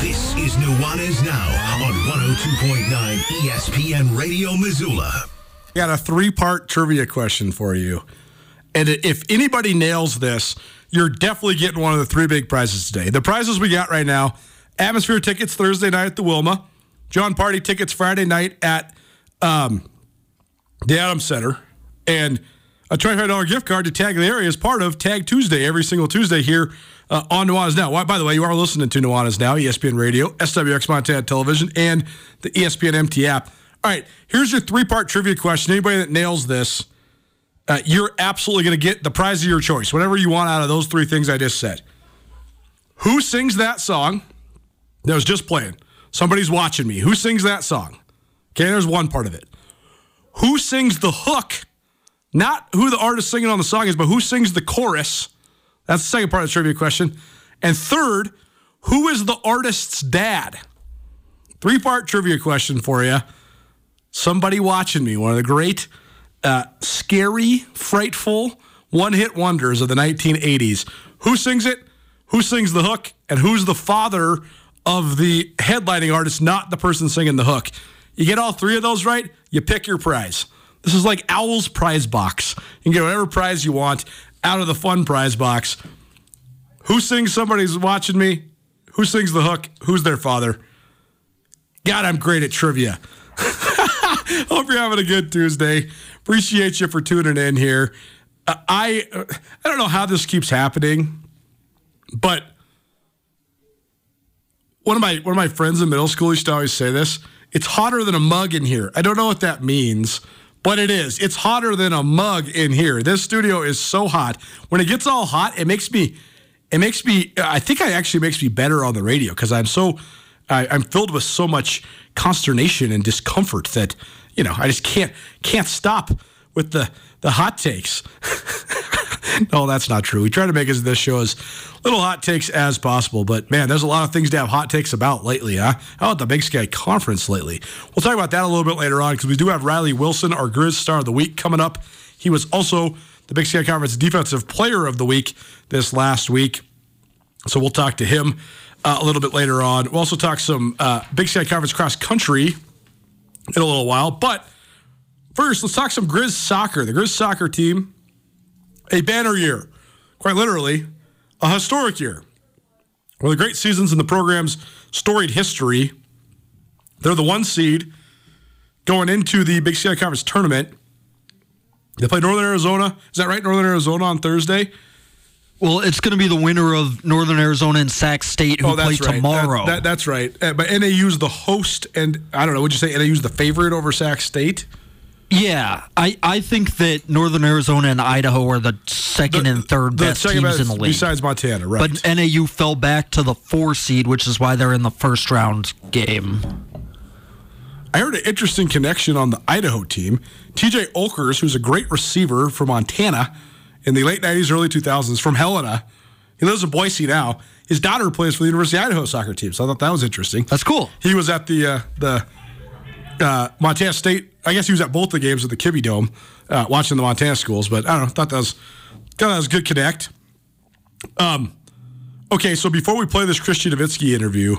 This is Nuanez Now on 102.9 ESPN Radio Missoula. Got a three part trivia question for you. And if anybody nails this, you're definitely getting one of the three big prizes today. The prizes we got right now Atmosphere tickets Thursday night at the Wilma, Jon Pardi tickets Friday night at um, the Adams Center, and a $25 gift card to Tag the Area as part of Tag Tuesday every single Tuesday here uh, on Nuanez Now. By the way, you are listening to Nuanez Now, ESPN Radio, SWX Montana Television, and the ESPN MT app. All right, here's your three part trivia question. Anybody that nails this, uh, you're absolutely going to get the prize of your choice, whatever you want out of those three things I just said. Who sings that song? that was just playing. Somebody's watching me. Who sings that song? Okay, there's one part of it. Who sings the hook? Not who the artist singing on the song is, but who sings the chorus? That's the second part of the trivia question. And third, who is the artist's dad? Three part trivia question for you. Somebody watching me, one of the great, uh, scary, frightful one hit wonders of the 1980s. Who sings it? Who sings the hook? And who's the father of the headlining artist, not the person singing the hook. You get all three of those right, you pick your prize. This is like Owl's prize box. You can get whatever prize you want out of the fun prize box. Who sings Somebody's Watching Me? Who sings the hook? Who's their father? God, I'm great at trivia. Hope you're having a good Tuesday. Appreciate you for tuning in here. Uh, I I don't know how this keeps happening, but one of my one of my friends in middle school used to always say this. It's hotter than a mug in here. I don't know what that means, but it is. It's hotter than a mug in here. This studio is so hot. When it gets all hot, it makes me it makes me I think it actually makes me better on the radio because I'm so I, I'm filled with so much consternation and discomfort that you know I just can't can't stop with the the hot takes. no, that's not true. We try to make this show as little hot takes as possible, but man, there's a lot of things to have hot takes about lately, huh? How about the Big Sky Conference lately? We'll talk about that a little bit later on because we do have Riley Wilson, our Grizz Star of the Week, coming up. He was also the Big Sky Conference Defensive Player of the Week this last week. So we'll talk to him uh, a little bit later on. We'll also talk some uh, Big Sky Conference cross country in a little while. But first, let's talk some Grizz soccer. The Grizz soccer team a banner year, quite literally, a historic year. One of the great seasons in the program's storied history. They're the one seed going into the Big Sky Conference tournament. They play Northern Arizona. Is that right? Northern Arizona on Thursday. Well, it's going to be the winner of Northern Arizona and Sac State who oh, play right. tomorrow. That, that, that's right. Uh, but NAU's the host, and I don't know. Would you say NAU's the favorite over Sac State? Yeah, I, I think that Northern Arizona and Idaho are the second the, and third best teams best in the league. Besides Montana, right. But NAU fell back to the four seed, which is why they're in the first round game. I heard an interesting connection on the Idaho team. TJ Olkers, who's a great receiver from Montana in the late 90s, early 2000s, from Helena. He lives in Boise now. His daughter plays for the University of Idaho soccer team, so I thought that was interesting. That's cool. He was at the uh, the uh, Montana State. I guess he was at both the games at the Kibbie Dome, uh, watching the Montana schools. But I don't know. Thought that was thought that was a good connect. Um, okay, so before we play this Chris Citowicki interview,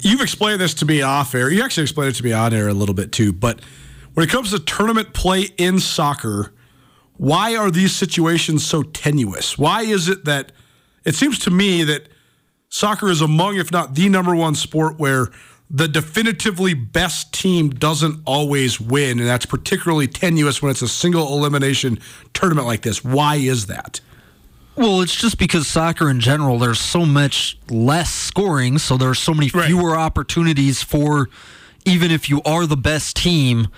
you've explained this to me off air. You actually explained it to me on air a little bit too. But when it comes to tournament play in soccer, why are these situations so tenuous? Why is it that it seems to me that soccer is among, if not the number one sport where the definitively best team doesn't always win, and that's particularly tenuous when it's a single elimination tournament like this. Why is that? Well, it's just because soccer in general, there's so much less scoring, so there are so many fewer right. opportunities for even if you are the best team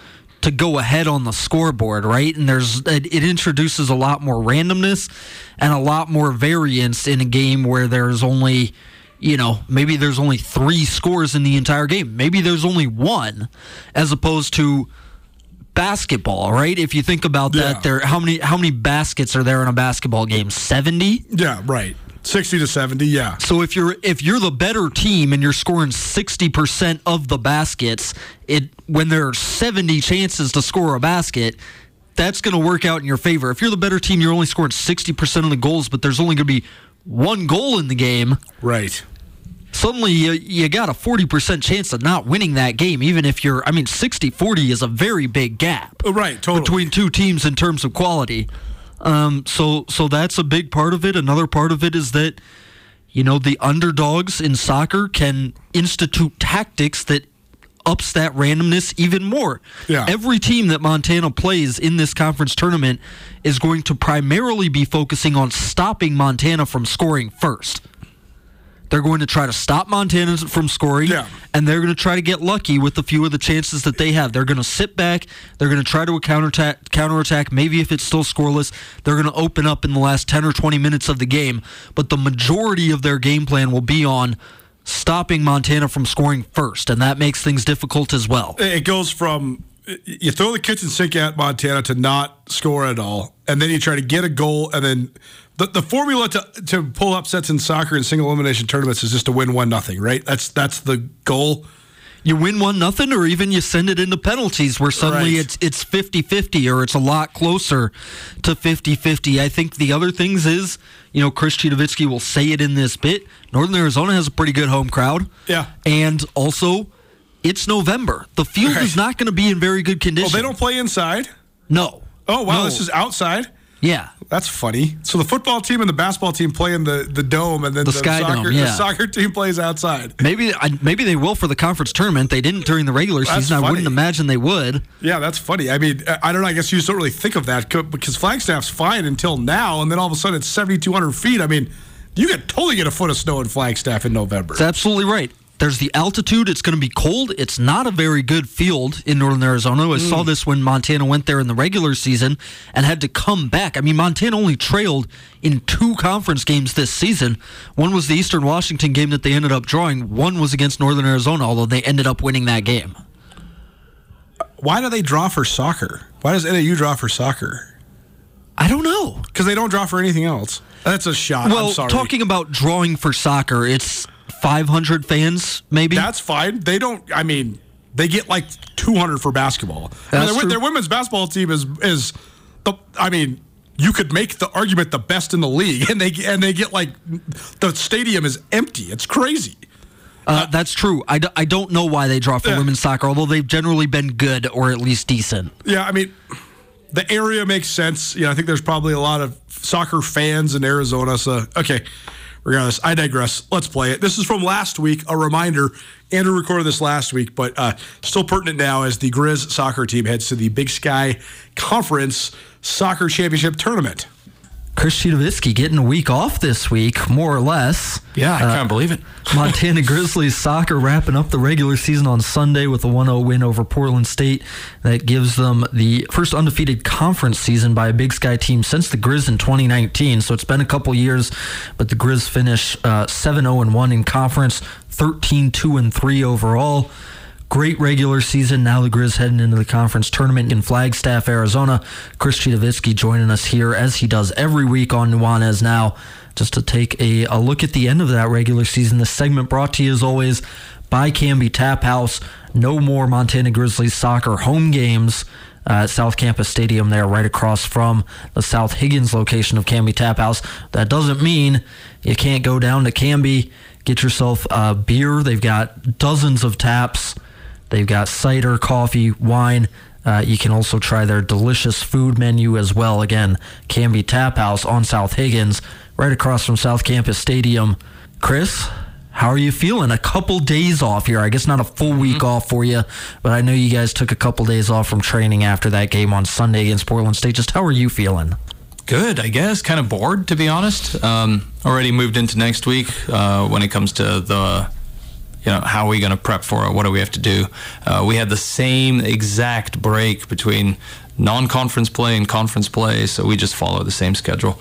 to go ahead on the scoreboard, right? And there's it, it, introduces a lot more randomness and a lot more variance in a game where there's only, you know, maybe there's only 3 scores in the entire game. Maybe there's only one as opposed to basketball, right? If you think about that, yeah. there how many how many baskets are there in a basketball game? 70? Yeah, right. 60 to 70 yeah so if you're if you're the better team and you're scoring 60% of the baskets it when there are 70 chances to score a basket that's going to work out in your favor if you're the better team you're only scoring 60% of the goals but there's only going to be one goal in the game right suddenly you, you got a 40% chance of not winning that game even if you're i mean 60-40 is a very big gap oh, right totally. between two teams in terms of quality um, so so that's a big part of it. Another part of it is that you know the underdogs in soccer can institute tactics that ups that randomness even more. Yeah. Every team that Montana plays in this conference tournament is going to primarily be focusing on stopping Montana from scoring first. They're going to try to stop Montana from scoring, yeah. and they're going to try to get lucky with a few of the chances that they have. They're going to sit back. They're going to try to counterattack, counterattack. Maybe if it's still scoreless, they're going to open up in the last 10 or 20 minutes of the game. But the majority of their game plan will be on stopping Montana from scoring first, and that makes things difficult as well. It goes from you throw the kitchen sink at Montana to not score at all, and then you try to get a goal, and then the, the formula to, to pull upsets in soccer and single elimination tournaments is just to win one nothing, right? That's that's the goal. You win one nothing, or even you send it into penalties where suddenly right. it's it's 50-50 or it's a lot closer to 50-50. I think the other things is, you know, Chris Citowicki will say it in this bit. Northern Arizona has a pretty good home crowd. Yeah. And also, it's November. The field right. is not going to be in very good condition. Well, they don't play inside. No. Oh wow, no. this is outside. Yeah. That's funny. So the football team and the basketball team play in the, the dome, and then the, the Sky soccer Dome, yeah. the soccer team plays outside. Maybe maybe they will for the conference tournament. They didn't during the regular that's season. Funny. I wouldn't imagine they would. Yeah, that's funny. I mean, I don't know. I guess you just don't really think of that because Flagstaff's fine until now, and then all of a sudden it's seventy two hundred feet. I mean, you could totally get a foot of snow in Flagstaff in November. That's absolutely right. There's the altitude. It's going to be cold. It's not a very good field in northern Arizona. I mm. saw this when Montana went there in the regular season and had to come back. I mean, Montana only trailed in two conference games this season. One was the Eastern Washington game that they ended up drawing. One was against Northern Arizona, although they ended up winning that game. Why do they draw for soccer? Why does NAU draw for soccer? I don't know. Because they don't draw for anything else. That's a shot. Well, talking about drawing for soccer, it's 500 fans, maybe. That's fine. They don't. I mean, they get like 200 for basketball. I mean, their, their, women's basketball team is is the. I mean, you could make the argument the best in the league, and they and they get like the stadium is empty. It's crazy. Uh, that's true. I d- I don't know why they draw for women's soccer, although they've generally been good or at least decent. Yeah, I mean, the area makes sense. Yeah, I think there's probably a lot of soccer fans in Arizona. So, okay, regardless, I digress. Let's play it. This is from last week. A reminder Andrew recorded this last week, but uh, still pertinent now as the Grizz soccer team heads to the Big Sky Conference Soccer Championship Tournament. Chris Citowicki getting a week off this week, more or less. Yeah, I uh, can't believe it. Montana Grizzlies soccer wrapping up the regular season on Sunday with a 1 0 win over Portland State. That gives them the first undefeated conference season by a Big Sky team since the Grizz in 2019. So it's been a couple years, but the Grizz finish uh, 7 0 1 in conference, 13 2 3 overall. Great regular season. Now the Grizz heading into the conference tournament in Flagstaff, Arizona. Chris Citowicki joining us here as he does every week on Nuanez Now, just to take a, a look at the end of that regular season. This segment brought to you as always by Canby Tap House. No more Montana Grizzlies soccer home games at South Campus Stadium there, right across from the South Higgins location of Canby Tap House. That doesn't mean you can't go down to Canby, get yourself a beer. They've got dozens of taps They've got cider, coffee, wine. Uh, you can also try their delicious food menu as well. Again, Canby Tap House on South Higgins, right across from South Campus Stadium. Chris, how are you feeling? A couple days off here. I guess not a full week mm-hmm. off for you, but I know you guys took a couple days off from training after that game on Sunday against Portland State. Just how are you feeling? good, I guess. Kind of bored, to be honest. Um, already moved into next week uh, when it comes to the you know, how are we going to prep for it? What do we have to do? Uh, we had the same exact break between non-conference play and conference play, so we just follow the same schedule.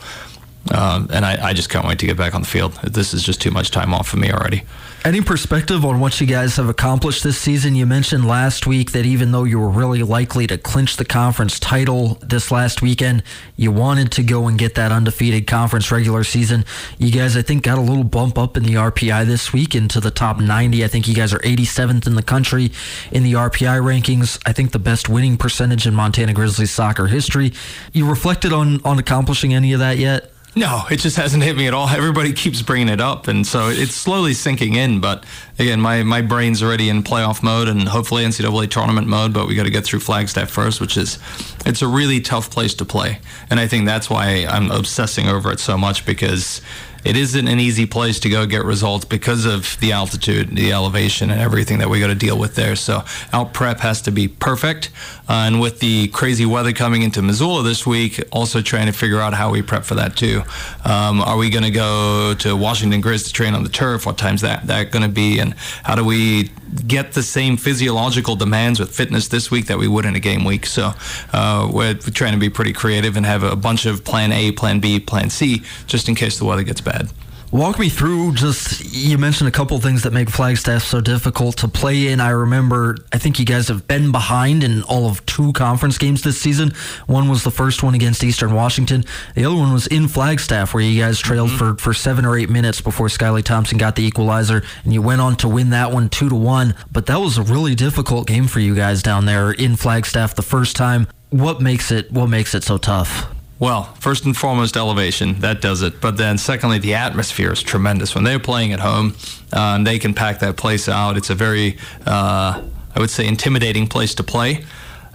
Um, and I, I, just can't wait to get back on the field. This is just too much time off for me already. Any perspective on what you guys have accomplished this season? You mentioned last week that even though you were really likely to clinch the conference title this last weekend, you wanted to go and get that undefeated conference regular season. You guys, I think, got a little bump up in the RPI this week into the top 90. I think you guys are 87th in the country in the RPI rankings. I think the best winning percentage in Montana Grizzlies soccer history. You reflected on on accomplishing any of that yet? No, it just hasn't hit me at all. Everybody keeps bringing it up, and so it's slowly sinking in. But again, my, my brain's already in playoff mode and hopefully NCAA tournament mode. But we got to get through Flagstaff first, which is it's a really tough place to play, and I think that's why I'm obsessing over it so much because it isn't an easy place to go get results because of the altitude, the elevation, and everything that we got to deal with there. So our prep has to be perfect. Uh, and with the crazy weather coming into Missoula this week, also trying to figure out how we prep for that too. Um, are we going to go to Washington Grizz to train on the turf? What time's that that going to be? And how do we get the same physiological demands with fitness this week that we would in a game week? So uh, we're trying to be pretty creative and have a bunch of plan A, plan B, plan C, just in case the weather gets bad. Walk me through just, you mentioned a couple things that make Flagstaff so difficult to play in. I remember, I think you guys have been behind in all of two conference games this season. One was the first one against Eastern Washington. The other one was in Flagstaff, where you guys trailed mm-hmm. for, for seven or eight minutes before Skylar Thompson got the equalizer, and you went on to win that one two to one. But that was a really difficult game for you guys down there in Flagstaff the first time. What makes it what makes it so tough? Well, first and foremost, elevation. That does it. But then, secondly, the atmosphere is tremendous. When they're playing at home, uh, and they can pack that place out, it's a very, uh, I would say, intimidating place to play.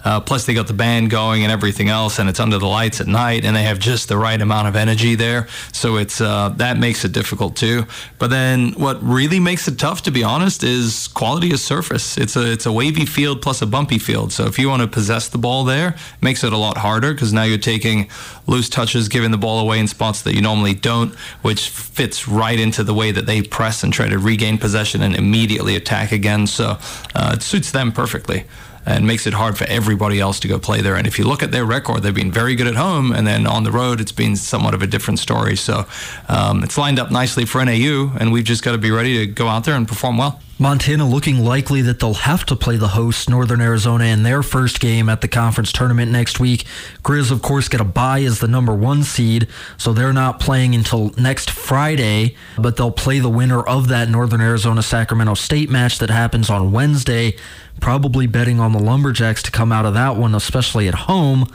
Uh, plus, they got the band going and everything else, and it's under the lights at night, and they have just the right amount of energy there. So it's uh, that makes it difficult too. But then, what really makes it tough, to be honest, is quality of surface. It's a it's a wavy field plus a bumpy field. So if you want to possess the ball there, it makes it a lot harder because now you're taking loose touches, giving the ball away in spots that you normally don't, which fits right into the way that they press and try to regain possession and immediately attack again. So uh, it suits them perfectly and makes it hard for everybody else to go play there. And if you look at their record, they've been very good at home, and then on the road, it's been somewhat of a different story. So um, it's lined up nicely for NAU, and we've just got to be ready to go out there and perform well. Montana looking likely that they'll have to play the host, Northern Arizona, in their first game at the conference tournament next week. Grizz, of course, get a bye as the number one seed, so they're not playing until next Friday, but they'll play the winner of that Northern Arizona Sacramento State match that happens on Wednesday. Probably betting on the Lumberjacks to come out of that one, especially at home.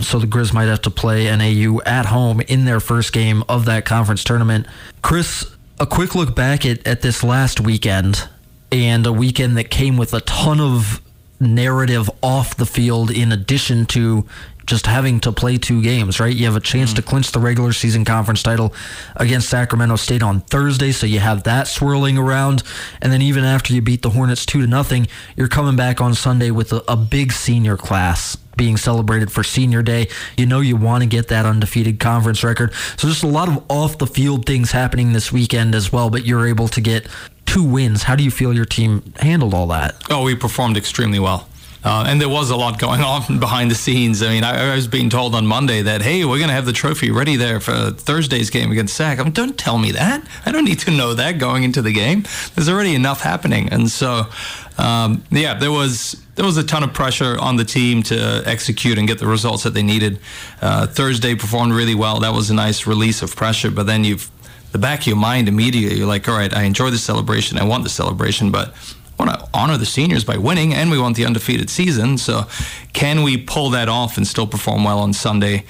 So the Grizz might have to play NAU at home in their first game of that conference tournament. Chris, a quick look back at, at this last weekend and a weekend that came with a ton of narrative off the field in addition to just having to play two games, right? You have a chance mm-hmm. to clinch the regular season conference title against Sacramento State on Thursday, so you have that swirling around. And then even after you beat the Hornets two to nothing, you're coming back on Sunday with a, a big senior class being celebrated for senior day. You know you want to get that undefeated conference record. So just a lot of off the field things happening this weekend as well, but you're able to get two wins. How do you feel your team handled all that? Oh, we performed extremely well. Uh, and there was a lot going on behind the scenes. I mean, I, I was being told on Monday that, hey, we're going to have the trophy ready there for Thursday's game against SAC. I'm, don't tell me that. I don't need to know that going into the game. There's already enough happening. And so, um, yeah, there was there was a ton of pressure on the team to execute and get the results that they needed. Uh, Thursday performed really well. That was a nice release of pressure. But then you've the back of your mind immediately, you're like, all right, I enjoy the celebration. I want the celebration, but I want to honor the seniors by winning, and we want the undefeated season. So, can we pull that off and still perform well on Sunday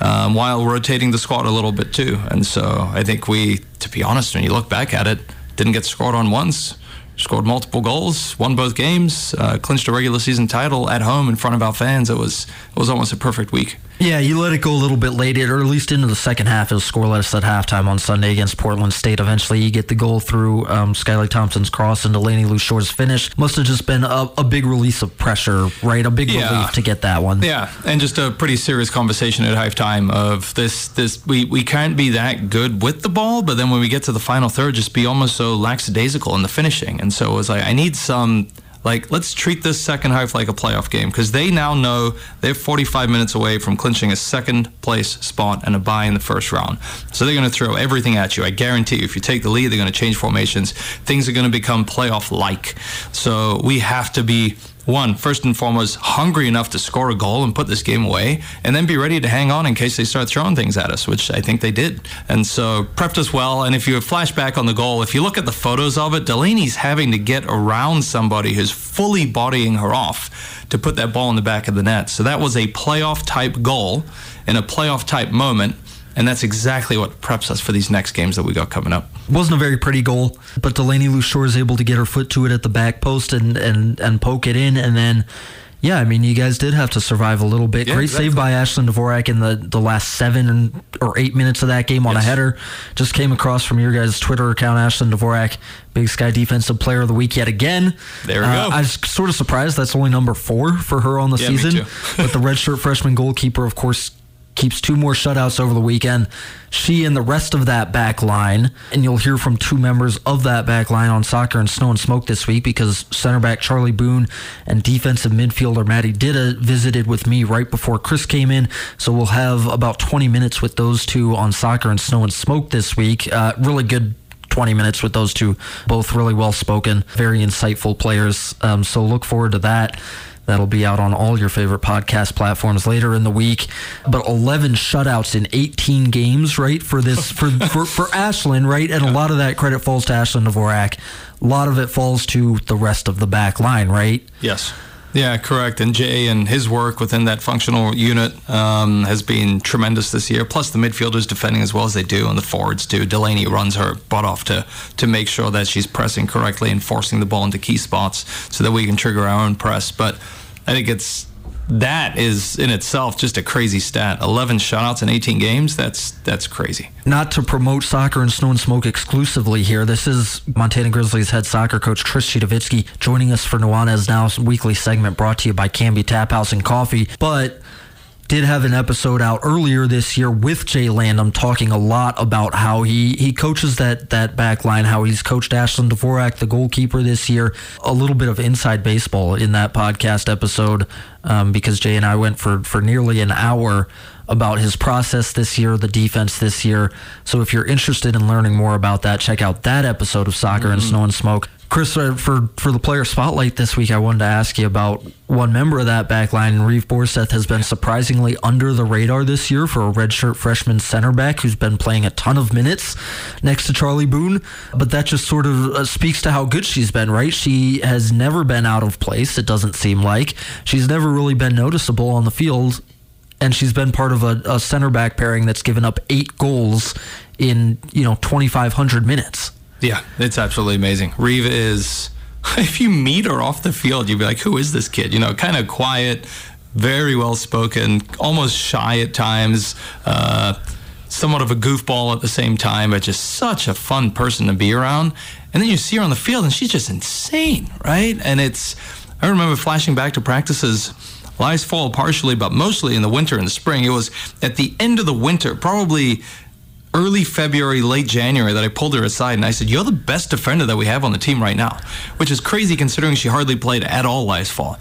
um, while rotating the squad a little bit too? And so, I think we, to be honest, when you look back at it, didn't get scored on once. scored multiple goals, won both games, uh, clinched a regular season title at home in front of our fans. It was it was almost a perfect week. Yeah, you let it go a little bit late, or at least into the second half. It was scoreless at halftime on Sunday against Portland State. Eventually, you get the goal through um, Skylar Thompson's cross and Delaney Lou Shore's finish. Must have just been a, a, big release of pressure, right? A big yeah. relief to get that one. Yeah, and just a pretty serious conversation at halftime of this. This we, we can't be that good with the ball, but then when we get to the final third, just be almost so lackadaisical in the finishing. And so it was like I need some like, let's treat this second half like a playoff game because they now know they're 45 minutes away from clinching a second place spot and a bye in the first round. So they're going to throw everything at you. I guarantee you, if you take the lead, they're going to change formations. Things are going to become playoff like. So we have to be one, first and foremost, hungry enough to score a goal and put this game away, and then be ready to hang on in case they start throwing things at us, which I think they did. And so prepped us well. And if you flash back on the goal, if you look at the photos of it, Delaney's having to get around somebody who's fully bodying her off to put that ball in the back of the net. So that was a playoff type goal in a playoff type moment. And that's exactly what preps us for these next games that we got coming up. Wasn't a very pretty goal, but Delaney Lou Shore is able to get her foot to it at the back post and, and, and poke it in. And then, yeah, I mean, you guys did have to survive a little bit. Yeah, Great exactly. save by Ashlyn Dvorak in the, the last seven or eight minutes of that game on yes. a header. Just came across from your guys' Twitter account, Ashlyn Dvorak, Big Sky Defensive Player of the Week yet again. There we uh, go. I was sort of surprised that's only number four for her on the yeah, season. but the redshirt freshman goalkeeper, of course, keeps two more shutouts over the weekend. She and the rest of that back line, and you'll hear from two members of that back line on soccer and snow and smoke this week because center back Charlie Boone and defensive midfielder Maddie Dida visited with me right before Chris came in. So we'll have about 20 minutes with those two on soccer and snow and smoke this week. Uh, really good 20 minutes with those two, both really well spoken, very insightful players. Um, so look forward to that. That'll be out on all your favorite podcast platforms later in the week. But 11 shutouts in 18 games, right? For this, for, for, for Ashlyn, right? And a lot of that credit falls to Ashlyn Dvorak. A lot of it falls to the rest of the back line, right? Yes. Yeah, correct. And Jay and his work within that functional unit um, has been tremendous this year. Plus, the midfielders defending as well as they do, and the forwards too. Delaney runs her butt off to to make sure that she's pressing correctly and forcing the ball into key spots so that we can trigger our own press. But I think it's that is in itself just a crazy stat. 11 shutouts in 18 games. That's that's crazy. Not to promote soccer and snow and smoke exclusively here. This is Montana Grizzlies head soccer coach Chris Citowicki joining us for Nuanez Now's weekly segment brought to you by Canby Tap House and Coffee. But did have an episode out earlier this year with Jay Landham talking a lot about how he, he coaches that that back line, how he's coached Ashlyn Dvorak, the goalkeeper this year. A little bit of inside baseball in that podcast episode um, because Jay and I went for, for nearly an hour about his process this year, the defense this year. So if you're interested in learning more about that, check out that episode of Soccer mm-hmm. and Snow and Smoke. Chris, for for the player spotlight this week, I wanted to ask you about one member of that back line. Reeve Borseth has been surprisingly under the radar this year for a redshirt freshman center back who's been playing a ton of minutes next to Charlie Boone. But that just sort of uh, speaks to how good she's been, right? She has never been out of place, it doesn't seem like. She's never really been noticeable on the field, and she's been part of a, a center back pairing that's given up eight goals in, you know, 2,500 minutes. Yeah, it's absolutely amazing. Reeve is, if you meet her off the field, you'd be like, who is this kid? You know, kind of quiet, very well spoken, almost shy at times, uh, somewhat of a goofball at the same time, but just such a fun person to be around. And then you see her on the field, and she's just insane, right? And it's, I remember flashing back to practices last fall partially, but mostly in the winter and the spring. It was at the end of the winter, probably early February, late January that I pulled her aside and I said, You're the best defender that we have on the team right now, which is crazy considering she hardly played at all last fall.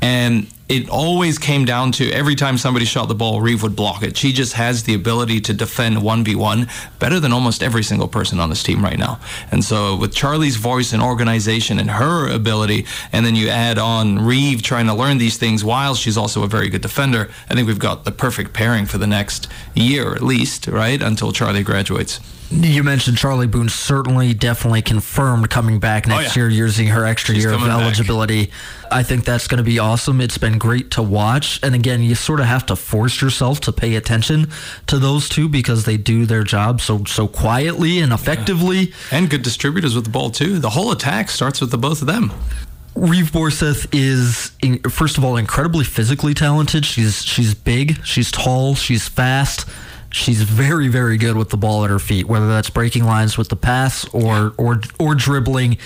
And it always came down to every time somebody shot the ball, Reeve would block it. She just has the ability to defend 1v1 better than almost every single person on this team right now. And so, with Charlie's voice and organization and her ability, and then you add on Reeve trying to learn these things while she's also a very good defender, I think we've got the perfect pairing for the next year at least, right? Until Charlie graduates. You mentioned Charlie Boone certainly definitely confirmed coming back oh, next Oh, yeah. year using her extra She's year of coming back. eligibility. I think that's going to be awesome. It's been great to watch. And again, you sort of have to force yourself to pay attention to those two because they do their job so so quietly and effectively. And good distributors with the ball, too. The whole attack starts with the both of them. Reeve Borseth is first of all incredibly physically talented. She's she's big, she's tall, she's fast. She's very very good with the ball at her feet, whether that's breaking lines with the pass or or or dribbling.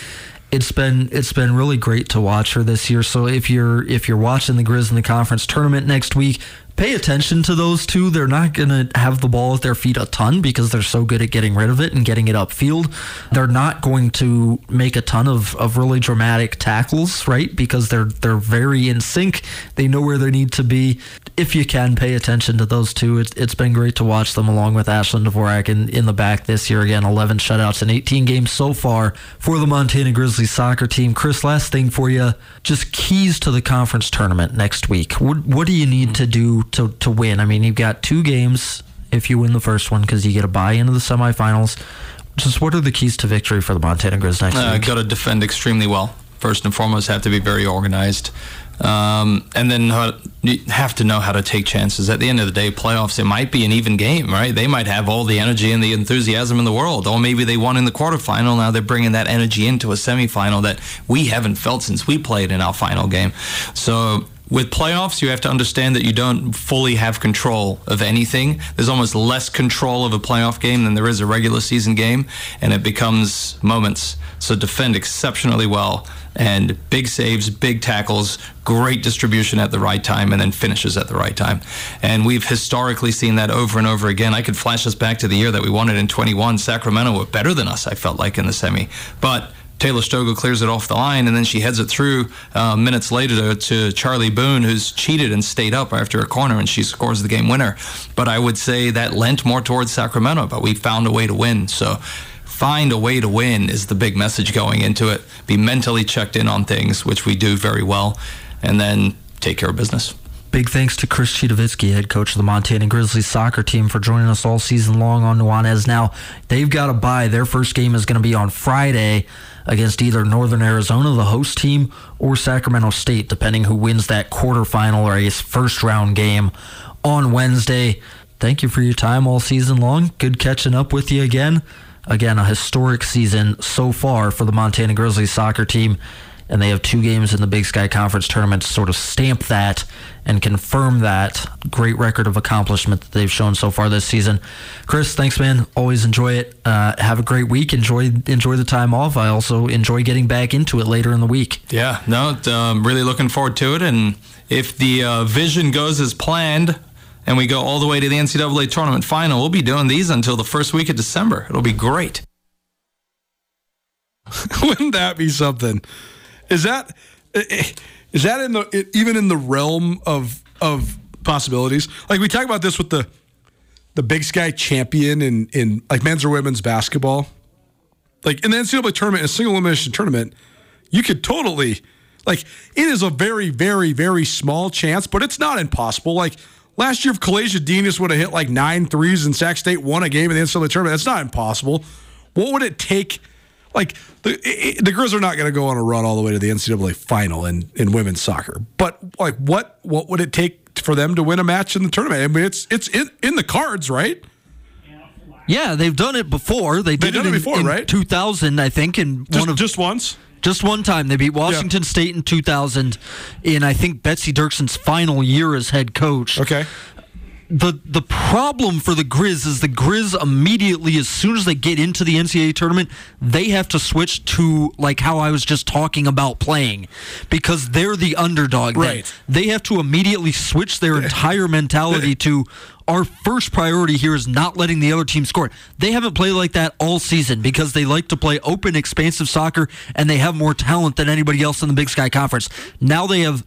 It's been it's been really great to watch her this year. So if you're if you're watching the Grizz in the conference tournament next week, pay attention to those two. They're not going to have the ball at their feet a ton because they're so good at getting rid of it and getting it upfield. They're not going to make a ton of, of really dramatic tackles, right? Because they're they're very in sync. They know where they need to be. If you can pay attention to those two, it's, it's been great to watch them along with Ashlyn Dvorak in, in the back this year. Again, 11 shutouts in 18 games so far for the Montana Grizzlies soccer team. Chris, last thing for you, just keys to the conference tournament next week. What, what do you need to do to, to win? I mean, you've got two games if you win the first one because you get a buy into the semifinals. Just what are the keys to victory for the Montana Grizz next Uh, week? got to defend extremely well. First and foremost, have to be very organized. Um, and then how, you have to know how to take chances. At the end of the day, playoffs, it might be an even game, right? They might have all the energy and the enthusiasm in the world. Or maybe they won in the quarterfinal. Now they're bringing that energy into a semifinal that we haven't felt since we played in our final game. So with playoffs, you have to understand that you don't fully have control of anything. There's almost less control of a playoff game than there is a regular season game, and it becomes moments. So defend exceptionally well and big saves, big tackles, great distribution at the right time, and then finishes at the right time. And we've historically seen that over and over again. I could flash us back to the year that we won it in 21. Sacramento were better than us, I felt like, in the semi. But Taylor Stogo clears it off the line, and then she heads it through uh, minutes later to, to Charlie Boone, who's cheated and stayed up after a corner, and she scores the game winner. But I would say that lent more towards Sacramento, but we found a way to win. So find a way to win is the big message going into it. Be mentally checked in on things, which we do very well, and then take care of business. Big thanks to Chris Citowicki, head coach of the Montana Grizzlies soccer team, for joining us all season long on Nuanez. Now, they've got a bye. Their first game is going to be on Friday against either Northern Arizona, the host team, or Sacramento State, depending who wins that quarterfinal or guess first round game on Wednesday. Thank you for your time all season long. Good catching up with you again. Again, a historic season so far for the Montana Grizzlies soccer team and they have two games in the Big Sky Conference tournament to sort of stamp that and confirm that great record of accomplishment that they've shown so far this season. Chris, thanks, man. Always enjoy it. Uh, have a great week. Enjoy enjoy the time off. I also enjoy getting back into it later in the week. Yeah, no, um, really looking forward to it. And if the uh, vision goes as planned, and we go all the way to the NCAA tournament final, we'll be doing these until the first week of December. It'll be great. Wouldn't that be something? Is that is that in the even in the realm of of possibilities? Like we talk about this with the the Big Sky champion in in like men's or women's basketball. Like in the NCAA tournament, a single elimination tournament, you could totally like it is a very very very small chance, but it's not impossible. Like last year, if Kalasia Denis would have hit like nine threes and Sac State won a game in the NCAA tournament, that's not impossible. What would it take? Like the it, the Grizz are not going to go on a run all the way to the NCAA final in, in women's soccer, but like what what would it take for them to win a match in the tournament? I mean, it's it's in, in the cards, right? Yeah, they've done it before. They did done it, it before, in right? 2000, I think, and Just, one of just once. Just one time. They beat Washington State in 2000 in, I think, Betsy Duerksen's final year as head coach. Okay. The the problem for the Grizz is the Grizz immediately, as soon as they get into the NCAA tournament, they have to switch to like how I was just talking about playing because they're the underdog. Right. They have to immediately switch their entire mentality to our first priority here is not letting the other team score. They haven't played like that all season because they like to play open, expansive soccer and they have more talent than anybody else in the Big Sky Conference. Now they have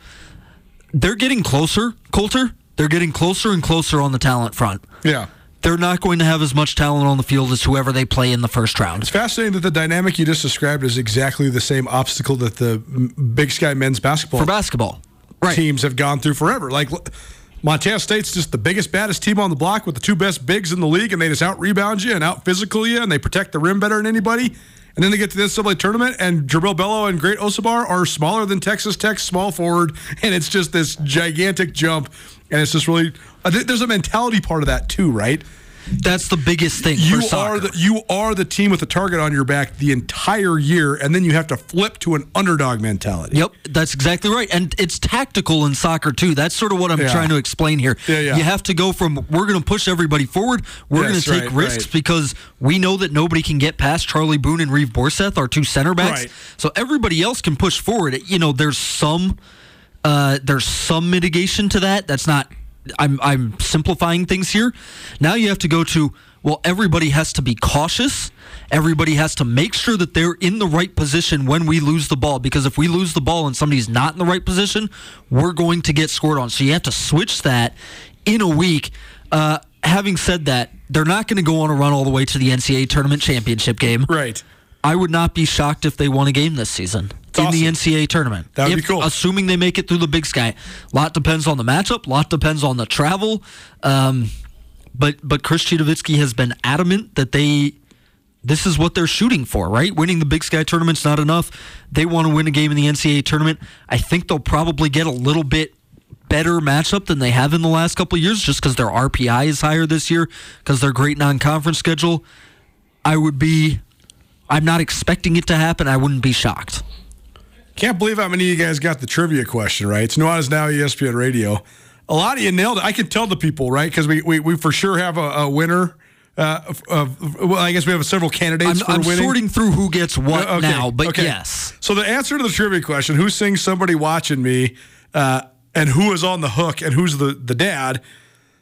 they're getting closer, Coulter. They're getting closer and closer on the talent front. Yeah. They're not going to have as much talent on the field as whoever they play in the first round. It's fascinating that the dynamic you just described is exactly the same obstacle that the Big Sky men's basketball For basketball. Right. teams have gone through forever. Like Montana State's just the biggest, baddest team on the block with the two best bigs in the league, and they just out rebound you and out physical you, and they protect the rim better than anybody. And then they get to the NCAA tournament, and Jubrile Belo and Great Osobor are smaller than Texas Tech's small forward, and it's just this gigantic jump. And it's just really, uh, there's a mentality part of that too, right? That's the biggest thing. You are the you are the team with the target on your back the entire year, and then you have to flip to an underdog mentality. Yep, that's exactly right, and it's tactical in soccer too. That's sort of what I'm Yeah. trying to explain here. Yeah, yeah. You have to go from we're going to push everybody forward. We're Yes, going to take right, risks right. because we know that nobody can get past Charlie Boone and Reeve Borseth, our two center backs. Right. So everybody else can push forward. You know, there's some uh, there's some mitigation to that. That's not. I'm I'm simplifying things here. Now you have to go to well. Everybody has to be cautious. Everybody has to make sure that they're in the right position when we lose the ball. Because if we lose the ball and somebody's not in the right position, we're going to get scored on. So you have to switch that in a week. Uh, having said that, they're not going to go on a run all the way to the NCAA tournament championship game. Right. I would not be shocked if they won a game this season in the. NCAA tournament. That would be cool. Assuming they make it through the Big Sky. A lot depends on the matchup. A lot depends on the travel. Um, but but Chris Citowicki has been adamant that they this is what they're shooting for, right? Winning the Big Sky tournament's not enough. They want to win a game in the NCAA tournament. I think they'll probably get a little bit better matchup than they have in the last couple of years just because their RPI is higher this year because their great non-conference schedule. I would be I'm not expecting it to happen. I wouldn't be shocked. Can't believe how many of you guys got the trivia question right. It's Nuanez Now ESPN Radio. A lot of you nailed it. I can tell the people, right? Because we, we, we for sure have a, a winner. Uh, of, of- well, I guess we have several candidates I'm, for I'm winning. sorting through who gets what Uh, okay, now, but okay. yes. So the answer to the trivia question: Who sings "Somebody Watching Me," uh, and who is on the hook, and who's the the dad?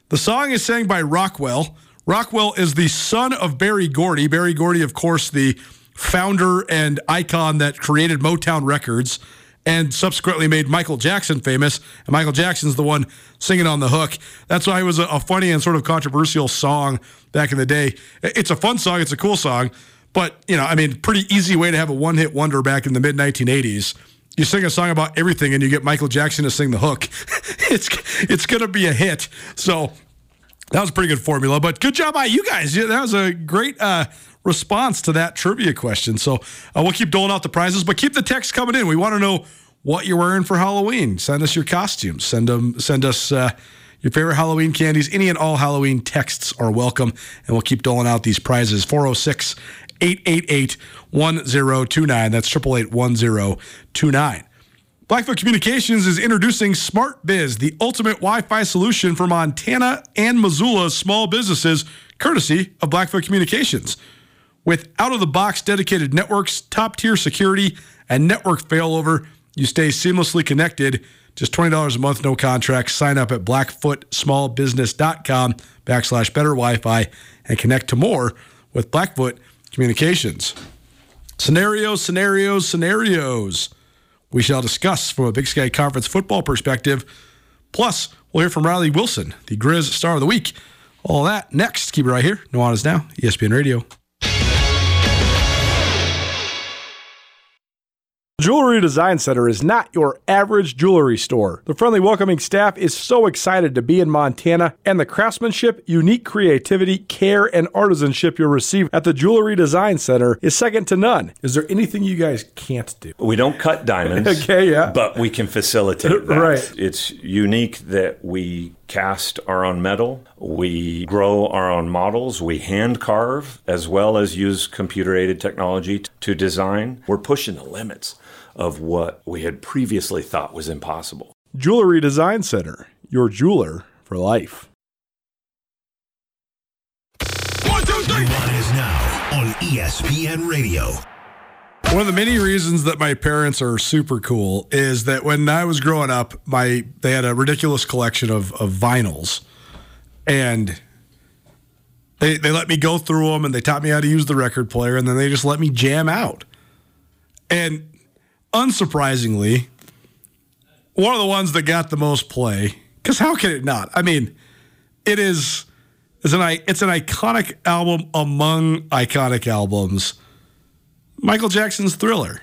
The song is sang by Rockwell. Rockwell is the son of Berry Gordy. Berry Gordy, of course, the founder and icon that created Motown Records and subsequently made Michael Jackson famous. And Michael Jackson's the one singing on the hook. That's why it was a, funny and sort of controversial song back in the day. It's a fun song, it's a cool song, but, you know, I mean, pretty easy way to have a one hit wonder back in the mid 1980s. You sing a song about everything and you get Michael Jackson to sing the hook. it's it's going to be a hit. So that was a pretty good formula, but good job by you guys. That was a great uh, response to that trivia question. So uh, we'll keep doling out the prizes, but keep the text coming in. We want to know what you're wearing for Halloween. Send us your costumes. Send them. Send us uh, your favorite Halloween candies. Any and all Halloween texts are welcome, and we'll keep doling out these prizes. 406 888 1029. That's 888 1029. Blackfoot Communications is introducing Smart Biz, the ultimate Wi Fi solution for Montana and Missoula's small businesses, courtesy of Blackfoot Communications. With out of the box dedicated networks, top tier security, and network failover, you stay seamlessly connected. Just $20 a month, no contract. Sign up at blackfootsmallbusiness.com backslash better Wi Fi and connect to more with Blackfoot Communications. Scenarios, scenarios, scenarios we shall discuss from a Big Sky Conference football perspective. Plus, we'll hear from Riley Wilson, the Grizz Star of the Week. All that next. Keep it right here. No Nuanez Now, ESPN Radio. Jewelry Design Center is not your average jewelry store. The friendly, welcoming staff is so excited to be in Montana, and the craftsmanship, unique creativity, care, and artisanship you'll receive at the Jewelry Design Center is second to none. Is there anything you guys can't do? We don't cut diamonds. Okay, yeah. But we can facilitate that. Right. It's unique that we cast our own metal, we grow our own models, we hand carve, as well as use computer aided technology to design. We're pushing the limits of what we had previously thought was impossible. Jewelry Design Center, your jeweler for life. Nuanez Now on ESPN Radio. One of the many reasons that my parents are super cool is that when I was growing up, my they had a ridiculous collection of, of vinyls, and they they let me go through them and they taught me how to use the record player, and then they just let me jam out. And unsurprisingly, one of the ones that got the most play, because how can it not? I mean, it is it's an it's an iconic album among iconic albums. Michael Jackson's Thriller.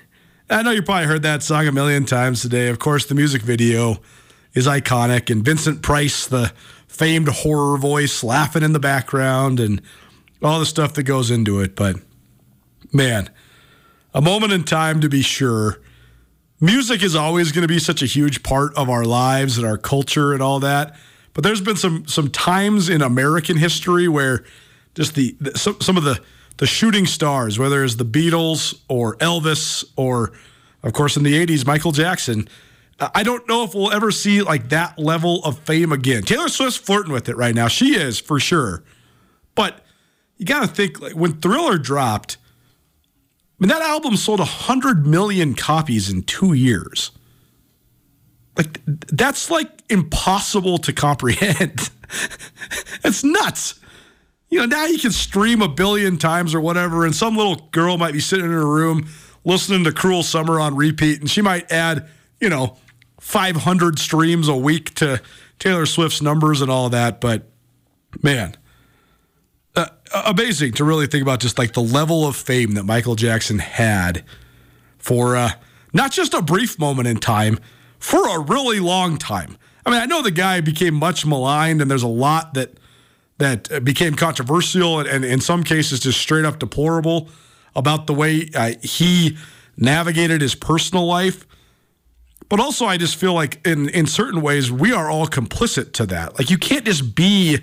I know you probably heard that song a million times today. Of course, the music video is iconic, and Vincent Price, the famed horror voice, laughing in the background, and all the stuff that goes into it. But man, a moment in time to be sure. Music is always going to be such a huge part of our lives and our culture and all that. But there's been some some times in American history where just the, the some, some of the the shooting stars, whether it's the Beatles or Elvis or of course in the 80s Michael Jackson, I don't know if we'll ever see like that level of fame again. Taylor Swift's flirting with it right now. She is for sure. But you got to think like when Thriller dropped, I mean, that album sold 100 million copies in two years. Like, that's like impossible to comprehend. it's nuts. You know, now you can stream a billion times or whatever, and some little girl might be sitting in her room listening to Cruel Summer on repeat, and she might add, you know, 500 streams a week to Taylor Swift's numbers and all that. But man, uh, amazing to really think about just like the level of fame that Michael Jackson had for uh, not just a brief moment in time, for a really long time. I mean, I know the guy became much maligned, and there's a lot that that became controversial and, and in some cases just straight up deplorable about the way uh, he navigated his personal life. But also, I just feel like in in certain ways we are all complicit to that. Like you can't just be.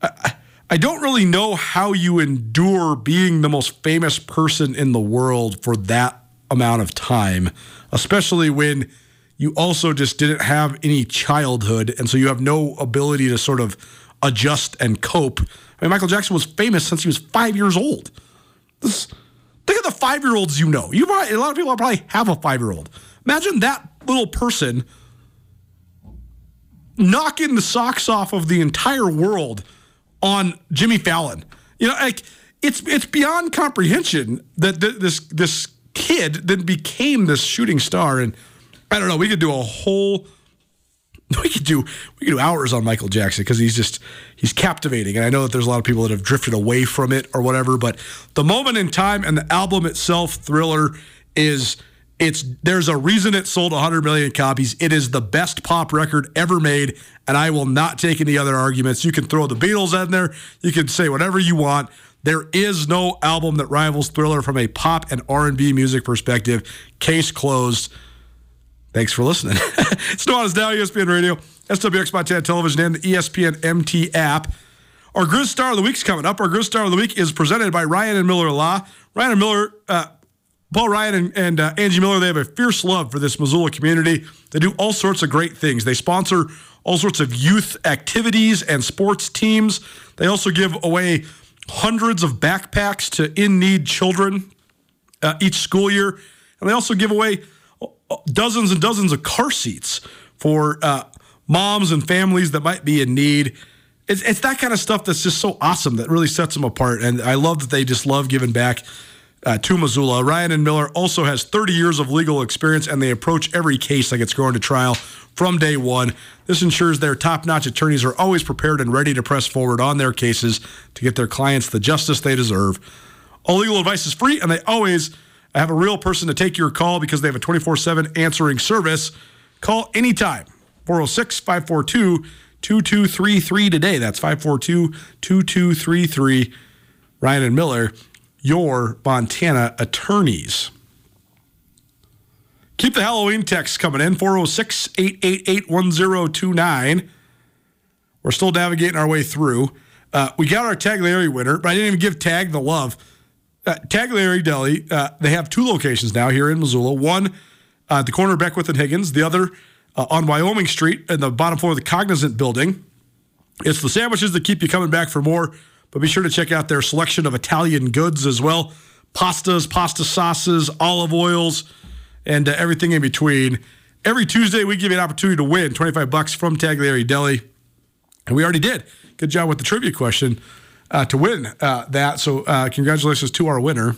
I, I don't really know how you endure being the most famous person in the world for that amount of time, especially when you also just didn't have any childhood, and so you have no ability to sort of adjust and cope. I mean, Michael Jackson was famous since he was five years old. This, think of the five year olds you know. You probably, a lot of people probably have a five year old. Imagine that little person knocking the socks off of the entire world on Jimmy Fallon. You know, like it's it's beyond comprehension that th- this this kid then became this shooting star. And I don't know, we could do a whole we could do we could do hours on Michael Jackson because he's just he's captivating. And I know that there's a lot of people that have drifted away from it or whatever, but the moment in time and the album itself, Thriller, is it's there's a reason it sold 100 million copies. It is the best pop record ever made, and I will not take any other arguments. You can throw the Beatles in there. You can say whatever you want. There is no album that rivals Thriller from a pop and R&B music perspective. Case closed. Thanks for listening. it's Nuanez Now, ESPN Radio, SWX Montana Television, and the ESPN MT app. Our Grizz Star of the Week's coming up. Our Grizz Star of the Week is presented by Ryan and Miller Law. Ryan and Miller, uh, Paul Ryan and, and uh, Angie Miller, they have a fierce love for this Missoula community. They do all sorts of great things. They sponsor all sorts of youth activities and sports teams. They also give away hundreds of backpacks to in need children uh, each school year. And they also give away dozens and dozens of car seats for uh, moms and families that might be in need. It's, it's that kind of stuff that's just so awesome that really sets them apart. And I love that they just love giving back uh, to Missoula. Ryan and Miller also has 30 years of legal experience, and they approach every case like it's going to trial from day one. This ensures their top-notch attorneys are always prepared and ready to press forward on their cases to get their clients the justice they deserve. All legal advice is free, and they always have a real person to take your call because they have a 24-7 answering service. Call anytime. 406 542 2233 today. That's 542 2233. Ryan and Miller your Montana attorneys. Keep the Halloween text coming in 406 888 1029. We're still navigating our way through. Uh, we got our Tagliare winner, but I didn't even give Tag the love. Uh, Tagliare Deli, uh, they have two locations now here in Missoula. One uh, at the corner of Beckwith and Higgins, the other uh, on Wyoming Street in the bottom floor of the Cognizant building. It's the sandwiches that keep you coming back for more. But be sure to check out their selection of Italian goods as well pastas, pasta sauces, olive oils, and uh, everything in between. Every Tuesday, we give you an opportunity to win 25 bucks from Tagliare Deli. And we already did. Good job with the trivia question uh, to win uh, that. So, uh, congratulations to our winner.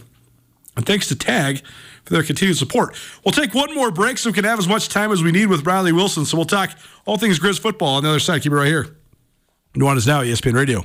And thanks to Tag for their continued support. We'll take one more break so we can have as much time as we need with Riley Wilson. So, we'll talk all things Grizz football on the other side. Keep it right here. Nuanez Now, ESPN Radio.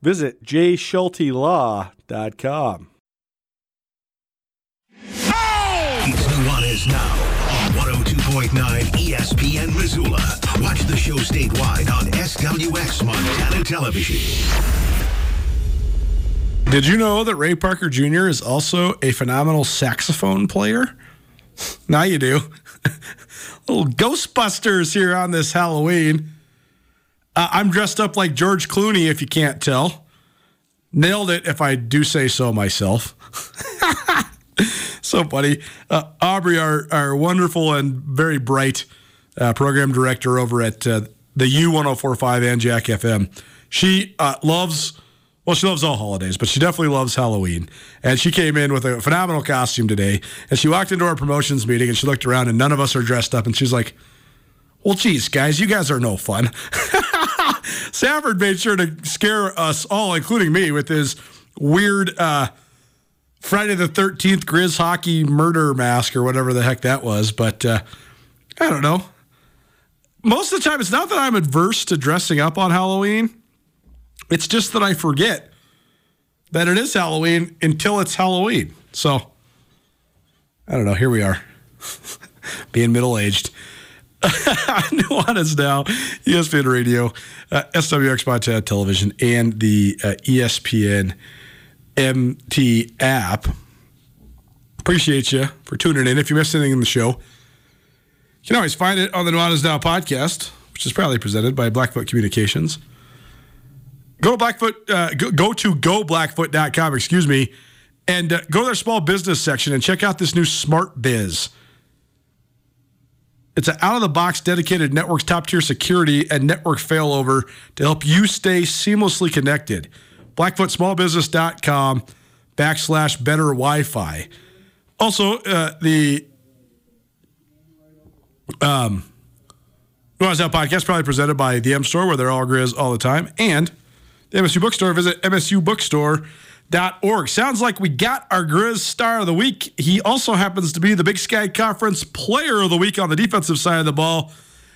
Visit jschultelaw.com. It's Nuanez now on 102.9 ESPN Missoula. Watch the show statewide on SWX Montana Television. Did you know that Ray Parker Jr. is also a phenomenal saxophone player? Now you do. Little Ghostbusters here on this Halloween. Uh, I'm dressed up like George Clooney, if you can't tell. Nailed it, if I do say so myself. so funny. Uh, Aubrey, our, our wonderful and very bright uh, program director over at uh, the U1045 and Jack FM, she uh, loves. Well, she loves all holidays, but she definitely loves Halloween. And she came in with a phenomenal costume today. And she walked into our promotions meeting and she looked around and none of us are dressed up. And she's like, Well, geez, guys, you guys are no fun. Safford made sure to scare us all, including me, with his weird uh, Friday the 13th Grizz hockey murder mask or whatever the heck that was. But uh, I don't know. Most of the time, it's not that I'm adverse to dressing up on Halloween. It's just that I forget that it is Halloween until it's Halloween. So I don't know. Here we are, being middle aged. Nuanez now, ESPN Radio, uh, SWX Montana Television, and the uh, ESPN MT app. Appreciate you for tuning in. If you missed anything in the show, you can always find it on the Nuanez Now podcast, which is proudly presented by Blackfoot Communications. Go to Blackfoot, uh, go to goblackfoot.com, excuse me, and uh, go to their small business section and check out this new Smart Biz. It's an out of the box dedicated network's top tier security and network failover to help you stay seamlessly connected. BlackfootSmallBusiness.com backslash better Wi Fi. Also, uh, the um, Nuanez Now podcast probably presented by the M Store, where they're all grizz all the time, and the MSU Bookstore. Visit MSUBookstore.org. Sounds like we got our Grizz Star of the Week. He also happens to be the Big Sky Conference Player of the Week on the defensive side of the ball.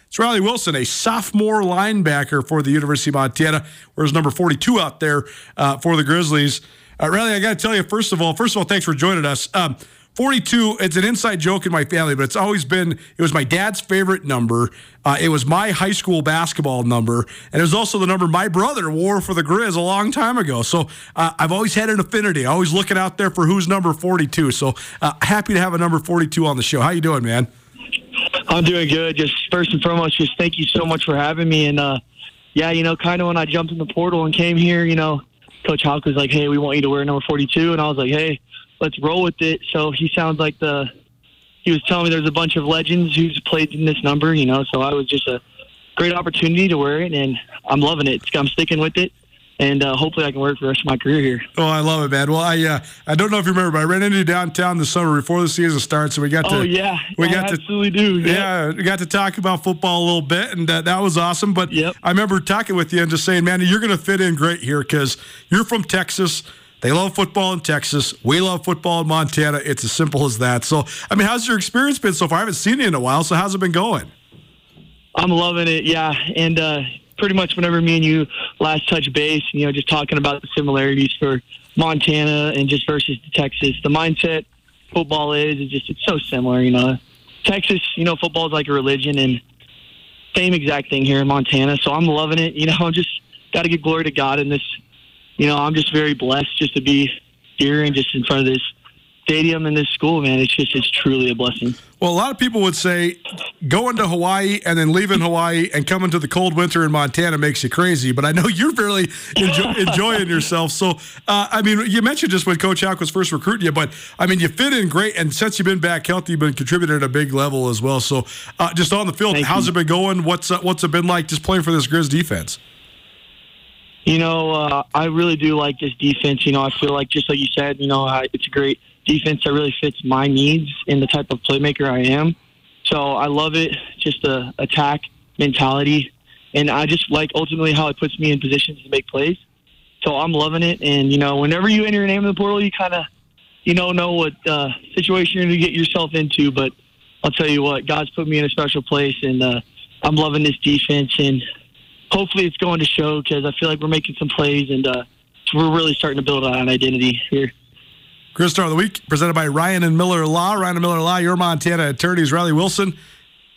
It's Riley Wilson, a sophomore linebacker for the University of Montana, whereas number 42 out there uh, for the Grizzlies. Uh, Riley, I got to tell you, first of all, first of all, thanks for joining us. Um, 42, it's an inside joke in my family, but it's always been, it was my dad's favorite number. Uh, it was my high school basketball number. And it was also the number my brother wore for the Grizz a long time ago. So uh, I've always had an affinity, always looking out there for who's number 42. So uh, happy to have a number 42 on the show. How you doing, man? I'm doing good. Just first and foremost, just thank you so much for having me. And uh, yeah, you know, kind of when I jumped in the portal and came here, you know, Coach Hauck was like, "Hey, we want you to wear number 42," and I was like, "Hey, let's roll with it." So he sounds like the he was telling me there's a bunch of legends who's played in this number, you know. So I was just a great opportunity to wear it, and I'm loving it. I'm sticking with it and uh, hopefully I can work for the rest of my career here. Oh, I love it, man. Well, I uh, I don't know if you remember, but I ran into you downtown this summer before the season starts, so we got to. Oh yeah, we I got absolutely to, do. Yeah, we got to talk about football a little bit, and uh, that was awesome. But Yep. I remember talking with you and just saying, man, you're going to fit in great here because you're from Texas. They love football in Texas. We love football in Montana. It's as simple as that. So, I mean, how's your experience been so far? I haven't seen you in a while, so how's it been going? I'm loving it. Yeah, and uh, pretty much whenever me and you last touch base, you know, just talking about the similarities for Montana and just versus Texas. The mindset football is is just it's so similar. You know, Texas, you know, football is like a religion, and same exact thing here in Montana. So I'm loving it. You know, I'm just got to give glory to God in this. You know, I'm just very blessed just to be here and just in front of this stadium and this school, man. It's just it's truly a blessing. Well, a lot of people would say going to Hawaii and then leaving Hawaii and coming to the cold winter in Montana makes you crazy. But I know you're really enjoy, enjoying yourself. So, uh, I mean, you mentioned just when Coach Hauck was first recruiting you, but I mean, you fit in great. And since you've been back healthy, you've been contributing at a big level as well. So, uh, just on the field, Thank how's you. it been going? What's uh, what's it been like just playing for this Grizz defense? You know, uh, I really do like this defense. You know, I feel like just like you said, you know, I, it's a great defense that really fits my needs and the type of playmaker I am. So I love it. Just the attack mentality, and I just like ultimately how it puts me in positions to make plays. So I'm loving it. And you know, whenever you enter your name in the portal, you kind of, you know, know what uh, situation you're going to get yourself into. But I'll tell you what, God's put me in a special place, and uh, I'm loving this defense. And hopefully it's going to show because I feel like we're making some plays and uh, we're really starting to build an identity here. Grizz Star of the Week, presented by Ryan and Miller Law. Ryan and Miller Law, your Montana attorneys. Riley Wilson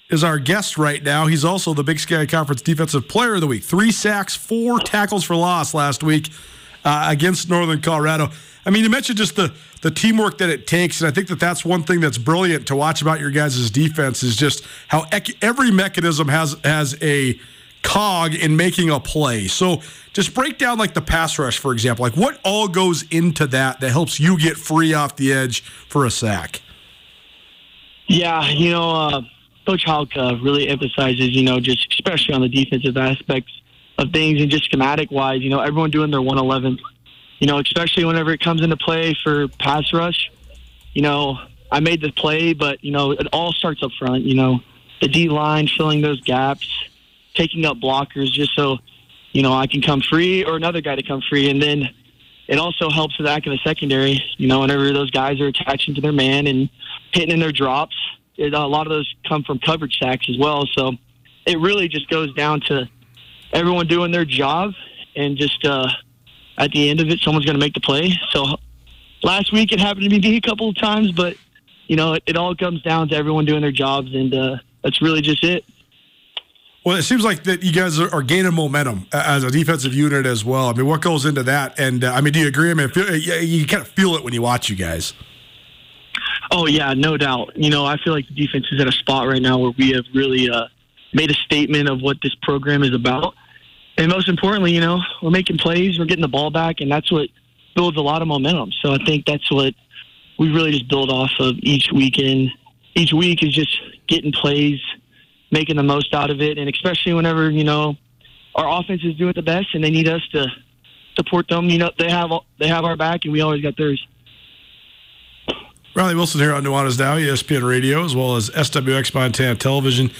is our guest right now. He's also the Big Sky Conference Defensive Player of the Week. Three sacks, four tackles for loss last week uh, against Northern Colorado. I mean, you mentioned just the the teamwork that it takes, and I think that that's one thing that's brilliant to watch about your guys' defense is just how ec- every mechanism has has a cog in making a play. So just break down like the pass rush, for example. Like what all goes into that that helps you get free off the edge for a sack? Yeah, you know, uh, Coach Hauck uh, really emphasizes, you know, just especially on the defensive aspects of things and just schematic wise, you know, everyone doing their 111. You know, especially whenever it comes into play for pass rush. You know, I made the play, but, you know, it all starts up front. You know, the D line filling those gaps, taking up blockers just so, you know, I can come free or another guy to come free. And then it also helps the back in the secondary. You know, whenever those guys are attaching to their man and hitting in their drops, it, a lot of those come from coverage sacks as well. So it really just goes down to everyone doing their job and just uh, at the end of it, someone's going to make the play. So last week it happened to me a couple of times, but you know, it, it all comes down to everyone doing their jobs, and uh, that's really just it. Well, it seems like that you guys are, gaining momentum as a defensive unit as well. I mean, what goes into that? And uh, I mean, do you agree? I mean, feel, you, you kind of feel it when you watch you guys. Oh yeah, no doubt. You know, I feel like the defense is at a spot right now where we have really uh, made a statement of what this program is about, and most importantly, you know, we're making plays, we're getting the ball back, and that's what builds a lot of momentum. So I think that's what we really just build off of each weekend. Each week is just getting plays, making the most out of it, and especially whenever you know our offense is doing the best and they need us to support them. You know, they have they have our back, and we always got theirs. Riley Wilson here on Nuanez Now, ESPN Radio, as well as SWX Montana Television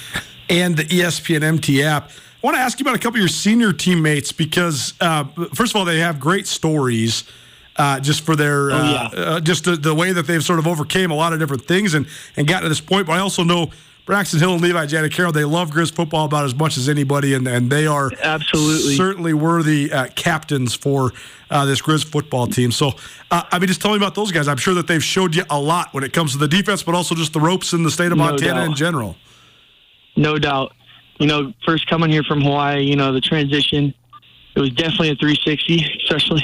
and the ESPN MT app. I want to ask you about a couple of your senior teammates because, uh, first of all, they have great stories. Uh, just for their, uh, yeah. uh, just the, the way that they've sort of overcame a lot of different things and, and gotten to this point. But I also know Braxton Hill and Levi Janacaro, they love Grizz football about as much as anybody, and, and they are Absolutely. certainly worthy uh, captains for uh, this Grizz football team. So, uh, I mean, just tell me about those guys. I'm sure that they've showed you a lot when it comes to the defense, but also just the ropes in the state of No Montana doubt. in general. no doubt. You know, first coming here from Hawaii, you know, the transition, it was definitely a 360, especially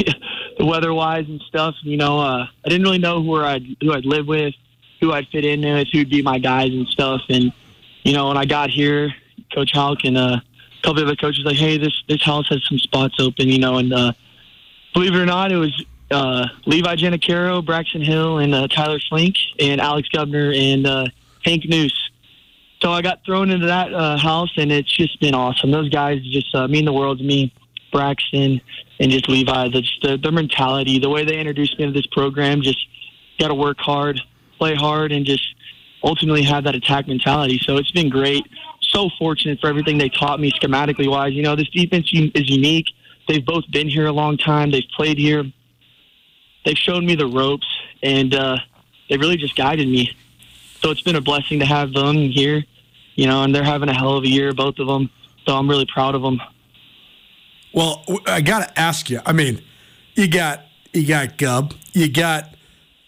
the weather-wise and stuff. You know, uh, I didn't really know who I'd who I'd live with, who I'd fit in with, who'd be my guys and stuff. And you know, when I got here, Coach Hauck and uh, a couple of the coaches like, hey, this this house has some spots open, you know, and uh, believe it or not, it was uh, Levi Janacaro, Braxton Hill, and uh, Tyler Flink, and Alex Gubner, and uh, Hank Noose. So I got thrown into that uh, house, and it's just been awesome. Those guys just uh, mean the world to me. Braxton and just Levi, the, the, mentality, the way they introduced me to this program, just got to work hard, play hard, and just ultimately have that attack mentality. So it's been great. So fortunate for everything they taught me schematically wise. You know, this defense is unique. They've both been here a long time. They've played here. They've shown me the ropes, and uh, they really just guided me. So it's been a blessing to have them here, you know, and they're having a hell of a year, both of them. So I'm really proud of them. Well, I got to ask you. I mean, you got you got Gub, you got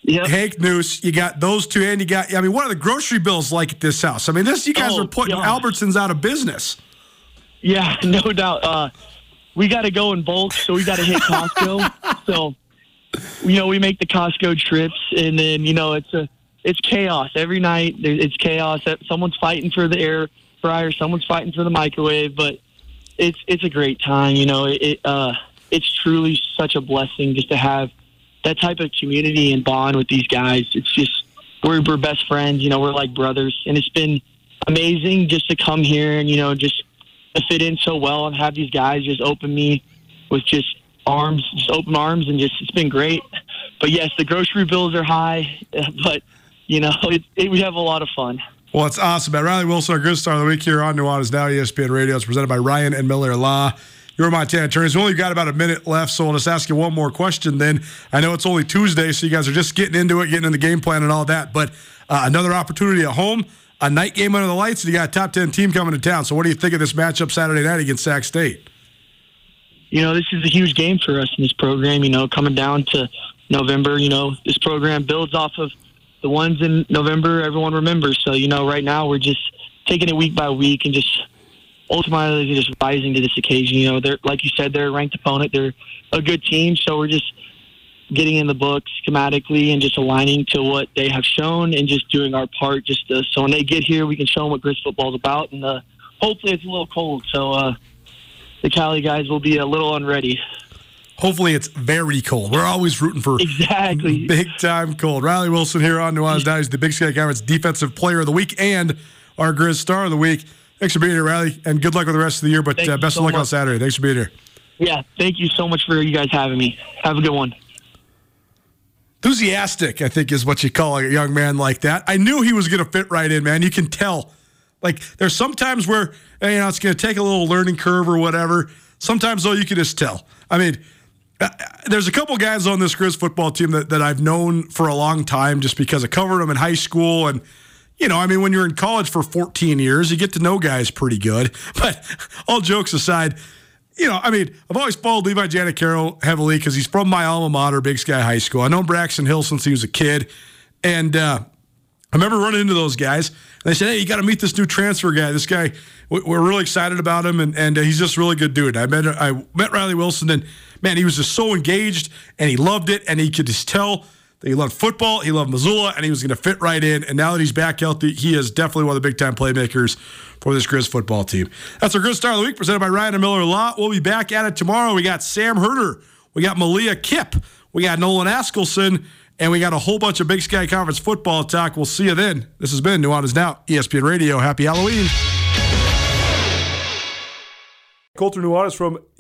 Yep. Hank Noose, you got those two, and you got. I mean, what are the grocery bills like at this house? I mean, this you guys Oh, are putting gosh. Albertsons out of business. Yeah, no doubt. Uh, we got to go in bulk, so we got to hit Costco. so, you know, we make the Costco trips, and then you know it's a it's chaos every night. It's chaos. Someone's fighting for the air fryer, someone's fighting for the microwave, but it's it's a great time. You know, it, it uh, it's truly such a blessing just to have that type of community and bond with these guys. It's just we're we're best friends. You know, we're like brothers, and it's been amazing just to come here and you know just to fit in so well and have these guys just open me with just arms, just open arms, and just it's been great. But yes, the grocery bills are high, but you know it, it, we have a lot of fun. Well, it's awesome, man. Riley Wilson, our good star of the week here on Nuanez Now ESPN Radio. It's presented by Ryan and Miller Law. Your Montana attorneys. We only got about a minute left, so I'll just ask you one more question. Then I know it's only Tuesday, so you guys are just getting into it, getting in the game plan and all that. But uh, another opportunity at home, a night game under the lights, and you got a top ten team coming to town. So what do you think of this matchup Saturday night against Sac State? you know, this is a huge game for us in this program. You know, coming down to November, you know, this program builds off of the ones in November everyone remembers. So, you know, right now we're just taking it week by week and just ultimately just rising to this occasion. You know, they're like you said, they're a ranked opponent. They're a good team. So we're just getting in the book schematically and just aligning to what they have shown and just doing our part. Just to, so when they get here, we can show them what Grizz football is about. And uh, hopefully, it's a little cold. So. uh the Cali guys will be a little unready. Hopefully, it's very cold. We're always rooting for Exactly. big time cold. Riley Wilson here on Nuanez Now. He's the Big Sky Conference Defensive Player of the Week and our Grizz Star of the Week. Thanks for being here, Riley, and good luck with the rest of the year. But uh, best so of luck on. Saturday. Thanks for being here. Yeah, thank you so much for you guys having me. Have a good one. Enthusiastic, I think, is what you call a young man like that. I knew he was going to fit right in, man. You can tell. Like, there's sometimes where, you know, it's going to take a little learning curve or whatever. Sometimes, though, you can just tell. I mean, uh, there's a couple guys on this Grizz football team that, that I've known for a long time just because I covered them in high school. And, you know, I mean, when you're in college for 14 years, you get to know guys pretty good. But all jokes aside, you know, I mean, I've always followed Levi Janacaro heavily because he's from my alma mater, Big Sky High School. I know Braxton Hill since he was a kid. And, uh, I remember running into those guys. And they said, "Hey, you got to meet this new transfer guy. This guy, we- we're really excited about him, and, and uh, he's just really good dude." I met I met Riley Wilson, and man, he was just so engaged, and he loved it, and he could just tell he loved football, he loved Missoula, and he was going to fit right in. And now that he's back healthy, he is definitely one of the big time playmakers for this Grizz football team. That's our Grizz Star of the Week, presented by Ryan and Miller Law. We'll be back at it tomorrow. We got Sam Herder, we got Malia Kipp, we got Nolan Askelson. And we got a whole bunch of Big Sky Conference football talk. We'll see you then. This has been Nuanez Now, ESPN Radio. Happy Halloween. Colter Nuanez from